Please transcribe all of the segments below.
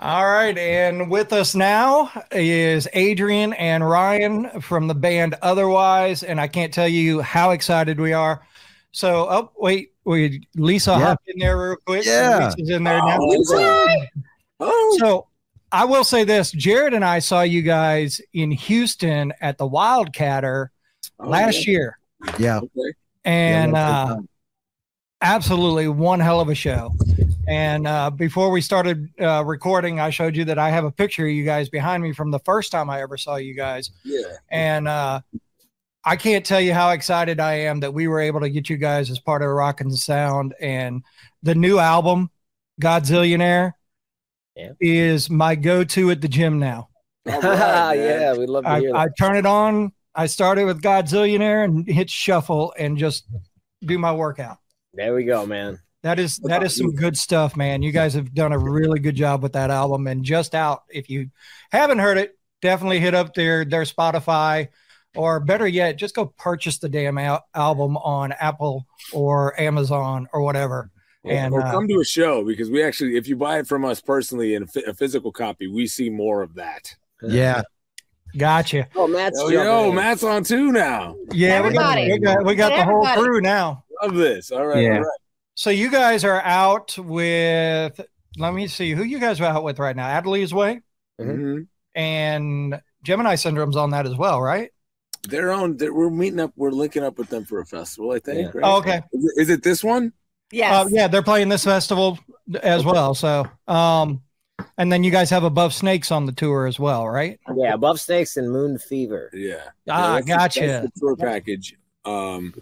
All right, and with us now is Adrian and Ryan from the band Otherwise, and I can't tell you how excited we are. So, oh wait, we Lisa, Yeah. hop in there real quick. Yeah. Lisa's in there now. Oh, Oh, So, I will say this: Jared and I saw you guys in Houston at the Wildcatter oh, last year, Yeah. And Yeah, uh, absolutely one hell of a show. And uh, before we started uh, recording, I showed you that I have a picture of you guys behind me from the first time I ever saw you guys. Yeah. And uh, I can't tell you how excited I am that we were able to get you guys as part of Rockin' Sound. And the new album, Godzillionaire, Yeah. is my go to at the gym now. All right, man. yeah, we'd love to I, hear I turn it on. I started with Godzillionaire and hit shuffle and just do my workout. There we go, man. That is that is some good stuff, man. You guys have done a really good job with that album and just out. If you haven't heard it, definitely hit up their their Spotify or better yet, just go purchase the damn al- album on Apple or Amazon or whatever. And or uh, come to a show because we actually, if you buy it from us personally in a, physical copy, we see more of that. Yeah. gotcha. Oh, Matt's Oh, yo, in. Matt's on too now. Yeah, we got, we got we got the whole crew now. Love this. All right. Yeah. All right. So you guys are out with let me see who you guys are out with right now. Adelitas Way Mhm. Mhm. and Gemini Syndrome's on that as well, right? They're on. They're, we're meeting up. We're linking up with them for a festival. I think. Yeah. right? Oh, okay. Is it, is it this one? Yes. Uh, yeah, they're playing this festival as well. So, um, and then you guys have Above Snakes on the tour as well, right? Yeah, Above Snakes and Moon Fever. Yeah. Ah, Yeah, that's the- gotcha. that's the tour package. Um,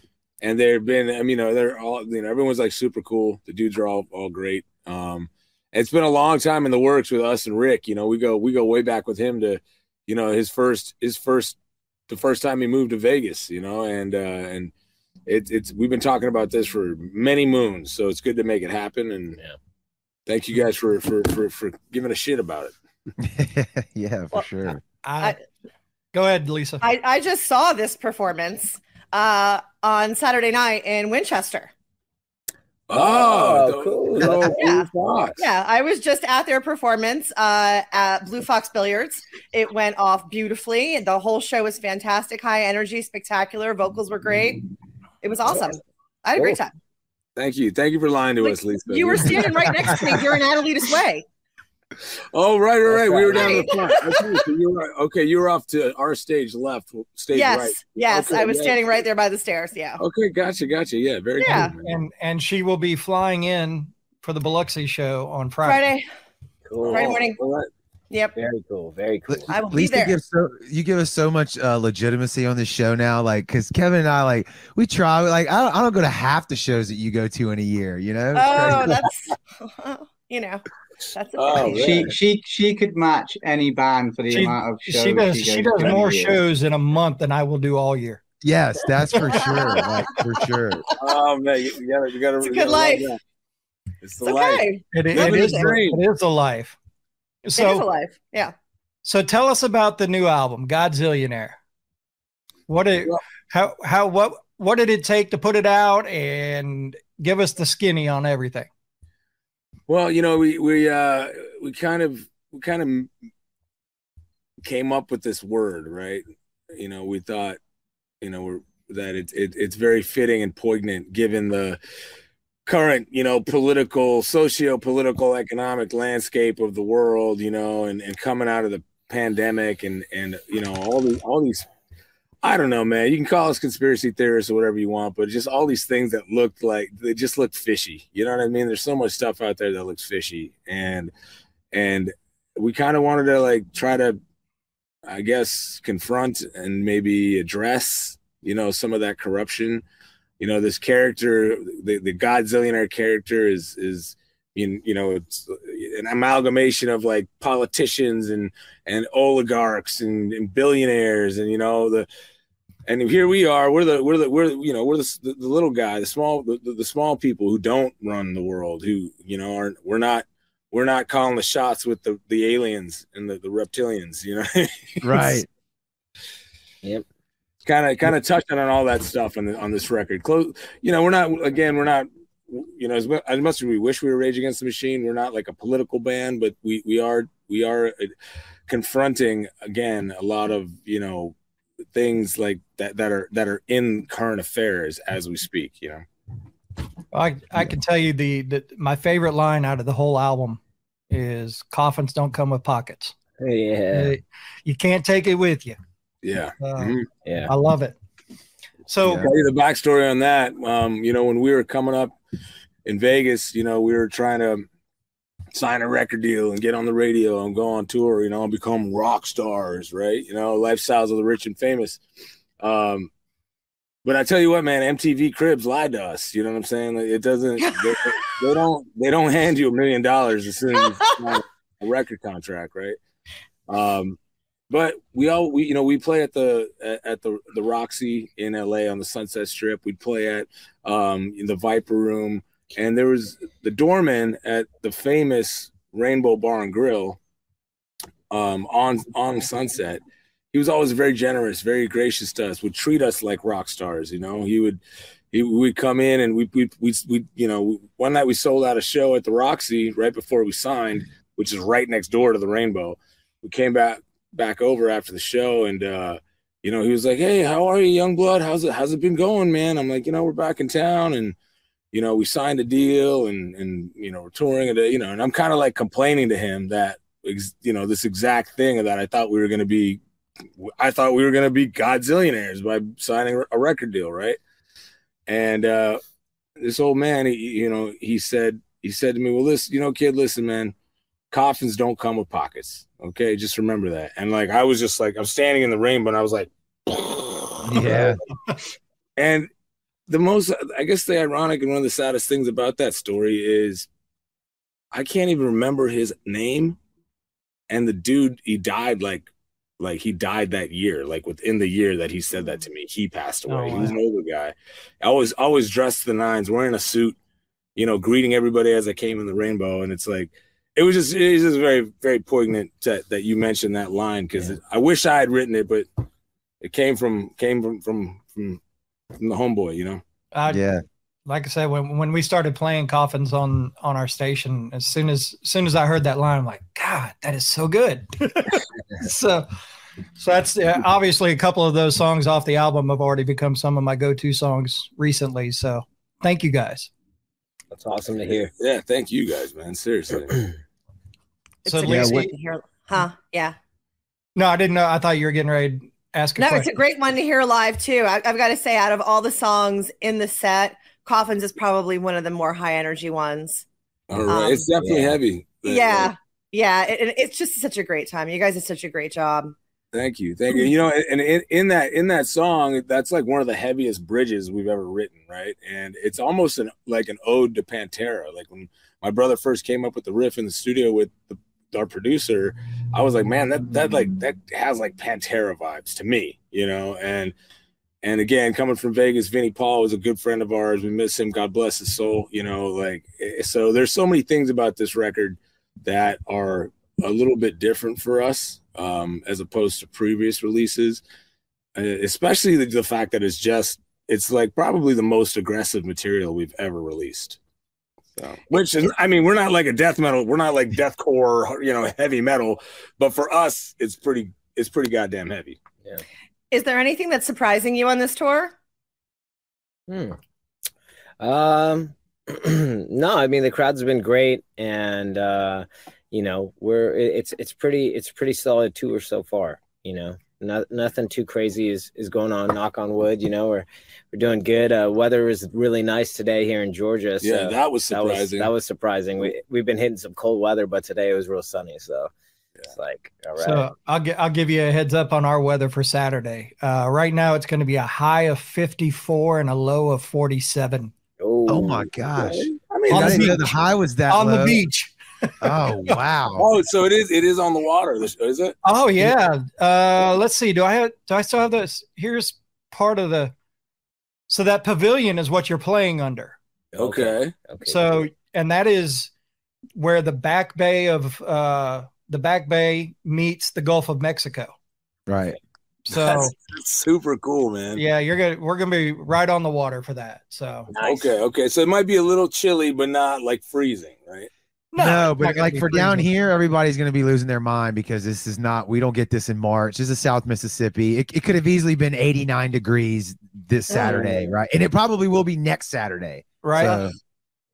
and they've been. I mean, you know, they're all. You know, everyone's like super cool. The dudes are all all great. Um, it's been a long time in the works with us and Rick. You know, we go we go way back with him to, you know, his first his first the first time he moved to Vegas. You know, and uh, and it's it's we've been talking about this for many moons. So it's good to make it happen. And Yeah. thank you guys for for for for giving a shit about it. yeah, for Well, sure. I, go ahead, Lisa. I, I just saw this performance uh, on Saturday night in Winchester. Oh, the- cool. the Yeah. Fox. Yeah, I was just at their performance uh, at Blue Fox Billiards. It went off beautifully. The whole show was fantastic, high energy, spectacular. Vocals were great. It was awesome. I had a great time. Thank you. Thank you for lying to Like, us, Lisa. You were standing right next to me during Adelita's Way. Oh, right, right, right. We were down in Right. the front. Okay, so you were okay. You were off to our stage left, stage yes, right. yes, Okay, I was yeah. standing right there by the stairs. Yeah. Okay, gotcha, gotcha. Yeah, very Yeah. cool. man. and and she will be flying in for the Biloxi show on Friday. Friday. Cool. Friday morning. All right. Yep. Very cool. Very cool. I will be there. gives so you give us so much uh, legitimacy on this show now, like because Kevin and I like we try like I don't, I don't go to half the shows that you go to in a year, you know? It's Oh, crazy. that's you know, that's Oh, okay. She she she could match any band for the She- amount of shows She does she goes does to in a more year. shows in a month than I will do all year. yes, that's for sure, like for sure. Oh man, you, you gotta, you gotta. It's a good life. that. It's the It's life. okay. It, it Living is the dream. it is a life. it is So alive. Yeah. so tell us about the new album, Godzillionaire. What it Well- how how what what did it take to put it out and give us the skinny on everything? Well, you know, we we uh we kind of we kind of came up with this word, right? You know, we thought, you know, that it's it, it's very fitting and poignant given the current, you know, political, socio-political, economic landscape of the world, you know, and and coming out of the pandemic and and you know all the all these I don't know, man. You can call us conspiracy theorists or whatever you want, but just all these things that looked like they just looked fishy. You know what I mean? There's so much stuff out there that looks fishy, and and we kind of wanted to like try to, I guess, confront and maybe address, you know, some of that corruption. You know, this character, the the Godzillionaire character, is is you, you know it's an amalgamation of like politicians and and oligarchs and, and billionaires and you know the and here we are we're the we're the we're you know we're the, the, the little guy the small the, the, the small people who don't run the world who you know aren't we're not we're not calling the shots with the the aliens and the, the reptilians you know Right. Yep. kind of kind of touching on all that stuff on the, on this record close you know we're not again we're not you know, as, as much as we wish we were Rage Against the Machine, we're not like a political band, but we we are we are uh, confronting again a lot of you know things like that that are that are in current affairs as we speak. You know. I I can tell you the the my favorite line out of the whole album is coffins don't come with pockets. Yeah. You can't take it with you. Yeah. Uh, Mhm. Yeah. I love it. So Yeah. tell you the backstory on that. Um, you know, when we were coming up in Vegas, you know, we were trying to sign a record deal and get on the radio and go on tour, you know, and become rock stars, right? You know, lifestyles of the rich and famous. Um, but I tell you what, man, MTV Cribs lied to us. You know what I'm saying? Like, it doesn't. They, they don't. They don't hand you a million dollars as soon as you sign a record contract, right? Um, but we all we you know we play at the at, at the the Roxy in LA on the Sunset Strip. We'd play at um in the Viper Room, and there was the doorman at the famous Rainbow Bar and Grill um on on Sunset. He was always very generous, very gracious to us. Would treat us like rock stars, you know. He would he would come in and we we we we you know one night we sold out a show at the Roxy right before we signed, which is right next door to the Rainbow. We came back back over after the show and uh you know he was like hey how are you young blood how's it how's it been going man i'm like you know we're back in town and you know we signed a deal and and you know we're touring and you know and i'm kind of like complaining to him that you know this exact thing that i thought we were going to be i thought we were going to be godzillionaires by signing a record deal right? And uh this old man he, you know he said he said to me well listen you know kid listen man coffins don't come with pockets okay? Just remember that. And like i was just like i'm standing in the rain but i was like Yeah. and the most i guess the ironic and one of the saddest things about that story is i can't even remember his name. And the dude he died like like he died that year like within the year that he said that to me he passed away. Oh, he was an older guy. Always always dressed to the nines wearing a suit you know greeting everybody as i came in the rainbow. And it's like it was just it was just very very poignant that, that you mentioned that line because i wish i had written it but it came from came from from from, from the homeboy you know I, Yeah. like I said, when when we started playing coffins on on our station, as soon as as soon as I heard that line, I'm like, God, that is so good. so so that's uh, obviously a couple of those songs off the album have already become some of my go-to songs recently. So thank you guys. That's awesome to hear. yeah thank you guys man seriously It's So a great Lacey- one to hear. Huh? Yeah. No, I didn't know. I thought you were getting ready to ask a No, it's a great one to hear live too. I, I've got to say, out of all the songs in the set, Coffins is probably one of the more high energy ones. all right Um, it's definitely yeah. heavy But, yeah. like, Yeah. It, it- it's just such a great time. You guys did such a great job. thank you thank you you know and in, in that in that song that's like one of the heaviest bridges we've ever written right and it's almost an like an ode to pantera like when my brother first came up with the riff in the studio with the, our producer i was like man that that like that has like pantera vibes to me you know? And and again coming from vegas vinnie paul was a good friend of ours. We miss him. God bless his soul you know? Like eh, so there's so many things about this record that are a little bit different for us um, as opposed to previous releases, uh, especially the, the fact that it's just it's like probably the most aggressive material we've ever released. So, which is, I mean, we're not like a death metal, we're not like deathcore, you know, heavy metal, but for us, it's pretty, it's pretty goddamn heavy. Yeah. Is there anything that's surprising you on this tour? Hmm. Um, no, I mean the crowd's been great, and uh, you know we're it's it's pretty it's pretty solid tour so far. You know, not, nothing too crazy is is going on. Knock on wood. You know, we're we're doing good. Uh, weather is really nice today here in Georgia. So yeah, that was that was surprising. that was surprising. We we've been hitting some cold weather, but today it was real sunny. So it's like all right. So I'll gi- I'll give you a heads up on our weather for Saturday. Uh, right now, it's going to be a high of 54 and a low of 47 Oh my gosh. I mean, I the that's, didn't know the high was that on the beach. Oh wow. oh, so it is, it is on the water, is it? Oh yeah. Uh, let's see. Do I have? Do I still have this? Here's part of the. So that pavilion is what you're playing under. Okay. Okay. So and that is where the back bay of uh, the back bay meets the Gulf of Mexico. Right. So That's, that's super cool, man. yeah, you're gonna we're gonna be right on the water for that. So Nice. Okay, okay. So it might be a little chilly, but not like freezing, right? No, but like for down freezing. here, everybody's going to be losing their mind because this is not, we don't get this in March. This is South Mississippi. It, it could have easily been 89 degrees this Saturday, right? And it probably will be next Saturday. right? So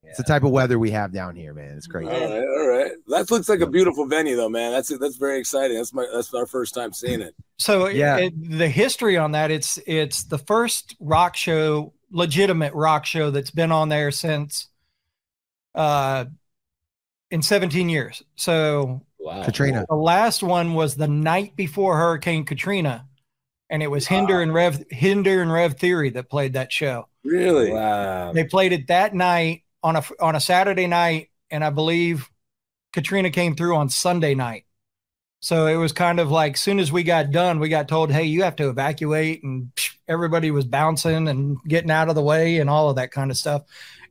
it's the type of weather we have down here, man. It's crazy. All right, all right. That looks like a beautiful venue, though, man. That's that's very exciting. That's my that's our first time seeing it. So Yeah. it, the history on that it's it's the first rock show, legitimate rock show that's been on there since uh in 17 years. So Wow. Katrina. the last one was the night before Hurricane Katrina, and it was Hinder and Rev Hinder and Rev Theory that played that show. Really? Wow. They played it that night on a on a Saturday night, and I believe Katrina came through on Sunday night. So it was kind of like soon as we got done, we got told, "Hey, you have to evacuate," and psh, everybody was bouncing and getting out of the way and all of that kind of stuff.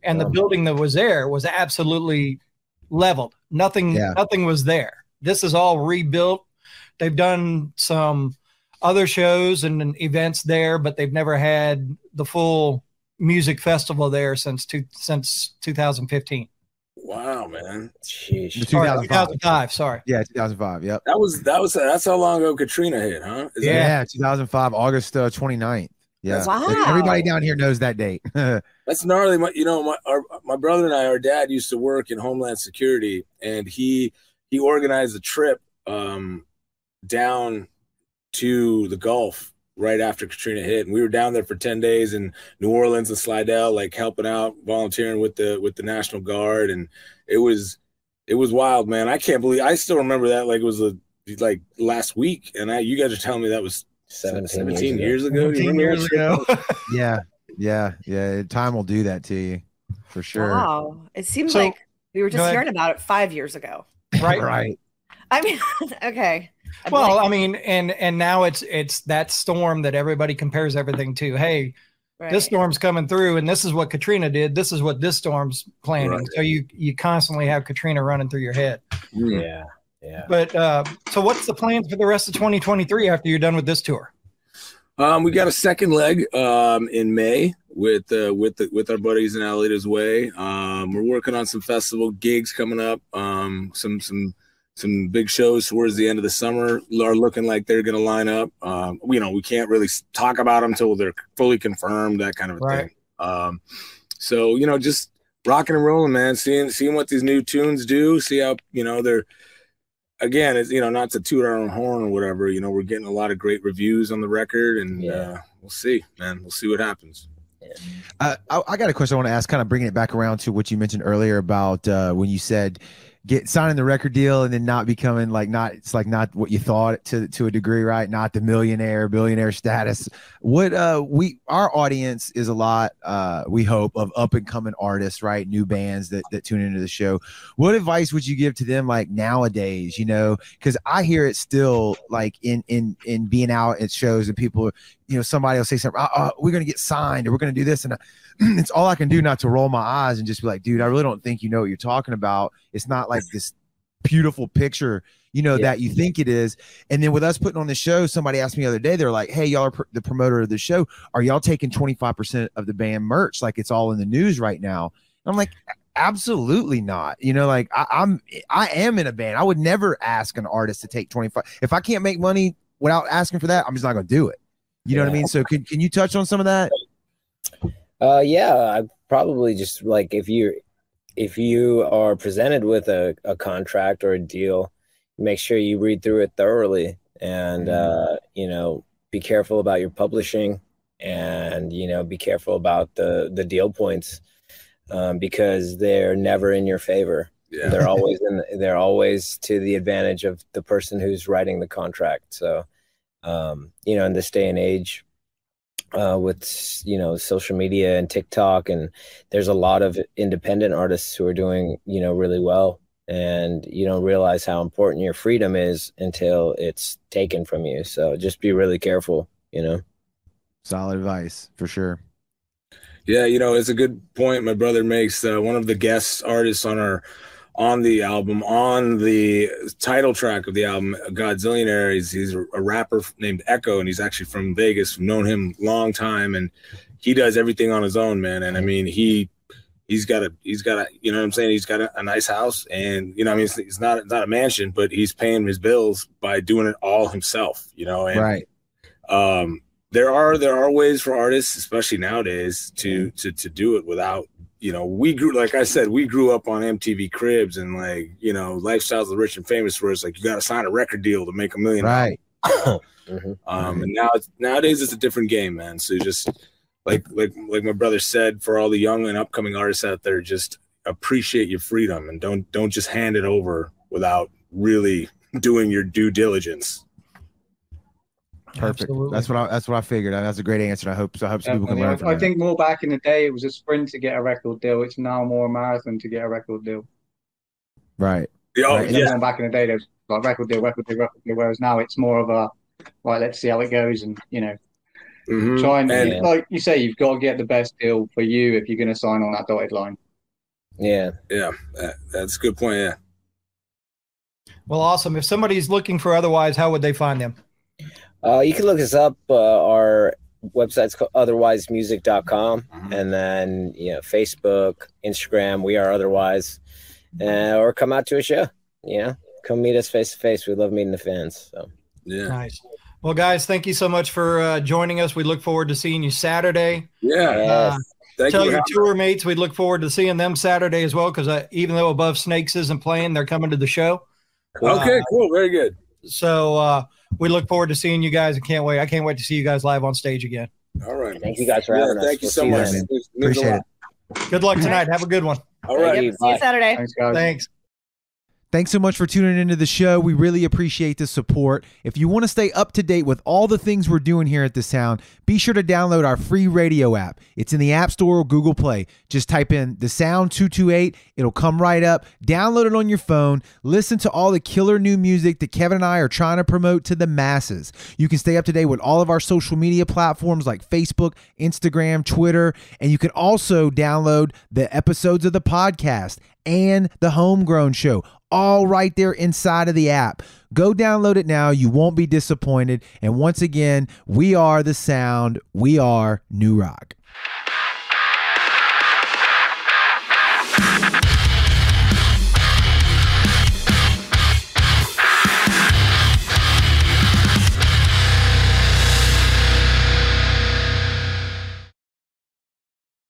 And the building that was there was absolutely leveled. Nothing, Yeah. nothing was there. This is all rebuilt. They've done some other shows and events there, but they've never had the full music festival there since two, since 2015 Wow, man. Sheesh. The Or 2005. 2005. Sorry. Yeah, 2005. Yep. That was that was that's how long ago Katrina hit, huh? Is that- Yeah, 2005, August uh, 29th. Yeah. Wow. Everybody down here knows that date. That's gnarly. My, you know, my our, my brother and I, our dad used to work in Homeland Security, and he he organized a trip um, down to the Gulf right after Katrina hit, and we were down there for ten days in New Orleans and Slidell, like helping out, volunteering with the with the National Guard, and it was it was wild, man. I can't believe I still remember that like it was a like last week, and I you guys are telling me that was 17, 17 years years ago. Do 17 years ago. yeah. Yeah. Yeah. Time will do that to you for sure. Wow. It seems So- like we were just hearing about it five years ago. right. Right. I mean, okay. I'm Well, like, I mean, and and now it's it's that storm that everybody compares everything to. Hey, right. this storm's coming through, and this is what Katrina did. This is what this storm's planning. Right. So you you constantly have Katrina running through your head. Mm. Yeah. Yeah. But uh, so what's the plans for the rest of 2023 after you're done with this tour? Um, we got a second leg um, in May with uh, with the, with our buddies in Adelitas Way. Um, we're working on some festival gigs coming up. Um, some some some big shows towards the end of the summer are looking like they're going to line up. Um, you know, we can't really talk about them until they're fully confirmed. That kind of a Right. thing. Um, so you know, just rocking and rolling, man. Seeing seeing what these new tunes do. See how you know they're again, it's you know, not to toot our own horn or whatever. You know, we're getting a lot of great reviews on the record, and Yeah. uh, we'll see, man. We'll see what happens. Uh, I, I got a question I want to ask, kind of bringing it back around to what you mentioned earlier about uh, when you said get signing the record deal and then not becoming like not it's like not what you thought to to a degree, right? Not the millionaire, billionaire status. What uh we our audience is a lot uh we hope of up and coming artists, right? New bands that that tune into the show. What advice would you give to them like nowadays, you know? Cuz I hear it still like in in in being out at shows and people you know somebody will say something, oh, oh, we're going to get signed or we're going to do this and I, it's all I can do not to roll my eyes and just be like, dude, I really don't think you know what you're talking about. It's not like this beautiful picture, you know, Yeah. that you think it is. And then with us putting on the show, somebody asked me the other day, they're like, hey, y'all are pr- the promoter of the show. Are y'all taking 25% of the band merch? Like it's all in the news right now. And I'm like, absolutely not. You know, like I, I'm, I am in a band. I would never ask an artist to take 25. If I can't make money without asking for that, I'm just not going to do it. You know what I mean? So can, can you touch on some of that? Uh, yeah, I probably just like if you if you are presented with a, a contract or a deal, make sure you read through it thoroughly and uh, you know be careful about your publishing and you know be careful about the the deal points um, because they're never in your favor. Yeah, They're always in. They're always to the advantage of the person who's writing the contract. So, um, you know, in this day and age, uh, with you know social media and TikTok, and there's a lot of independent artists who are doing you know really well, and you don't realize how important your freedom is until it's taken from you. So just be really careful. You know. Solid advice for sure. yeah. You know, it's a good point my brother makes. Uh, one of the guest artists on our on the album, on the title track of the album, Godzillionaire. He's, he's a rapper named Echo, and he's actually from Vegas. Known him long time, and he does everything on his own, man. And I mean, he he's got a he's got a you know what I'm saying. He's got a, a nice house, and you know I mean it's, it's not it's not a mansion, but he's paying his bills by doing it all himself. You know, and, right. Um, there are there are ways for artists, especially nowadays, to to to do it without you know, we grew like I said, we grew up on MTV Cribs and like you know, lifestyles of the rich and famous, where it's like you got to sign a record deal to make a million. Right. mm-hmm. Um, and now it's nowadays it's a different game, man. So just like like like my brother said, for all the young and upcoming artists out there, just appreciate your freedom and don't don't just hand it over without really doing your due diligence. Perfect. Absolutely. That's what I that's what I figured. That's a great answer. I hope so. I hope some people can learn. I, I think more back in the day, it was a sprint to get a record deal. It's now more a marathon to get a record deal. Right. Yeah, right. yeah. Back in the day, there was like record deal, record deal, record deal. Whereas now it's more of a right. Let's see how it goes, and you know, mm-hmm. try and, and like you say, you've got to get the best deal for you if you're going to sign on that dotted line. Yeah. Yeah, that's a good point. Yeah. Well, awesome. If somebody's looking for otherwise, how would they find them? Uh, you can look us up. Uh, our website's otherwisemusic.com mm-hmm. and then you know Facebook, Instagram, we are otherwise. Uh, or come out to a show. You know, come meet us face to face. We love meeting the fans. So yeah. Nice. Well, guys, thank you so much for uh, joining us. We look forward to seeing you Saturday. Yeah. Uh, tell you your tour mates we look forward to seeing them Saturday as well because uh, even though Above Snakes isn't playing, they're coming to the show. Okay, cool. Very good. So uh, we look forward to seeing you guys. I can't wait. I can't wait to see you guys live on stage again. All right. Thank you guys for having yeah, us. Thank you we'll so much. You Appreciate it. Good luck tonight. Have a good one. All right. Yep, see you Saturday. Thanks, guys. Thanks. Thanks so much for tuning into the show. We really appreciate the support. If you want to stay up to date with all the things we're doing here at The Sound, be sure to download our free radio app. It's in the App Store or Google Play. Just type in The Sound 228, it'll come right up. Download it on your phone. Listen to all the killer new music that Kevin and I are trying to promote to the masses. You can stay up to date with all of our social media platforms like Facebook, Instagram, Twitter, and you can also download the episodes of the podcast and the Homegrown Show all right there inside of the app. Go download it now. You won't be disappointed. And once again, we are the sound. We are New Rock.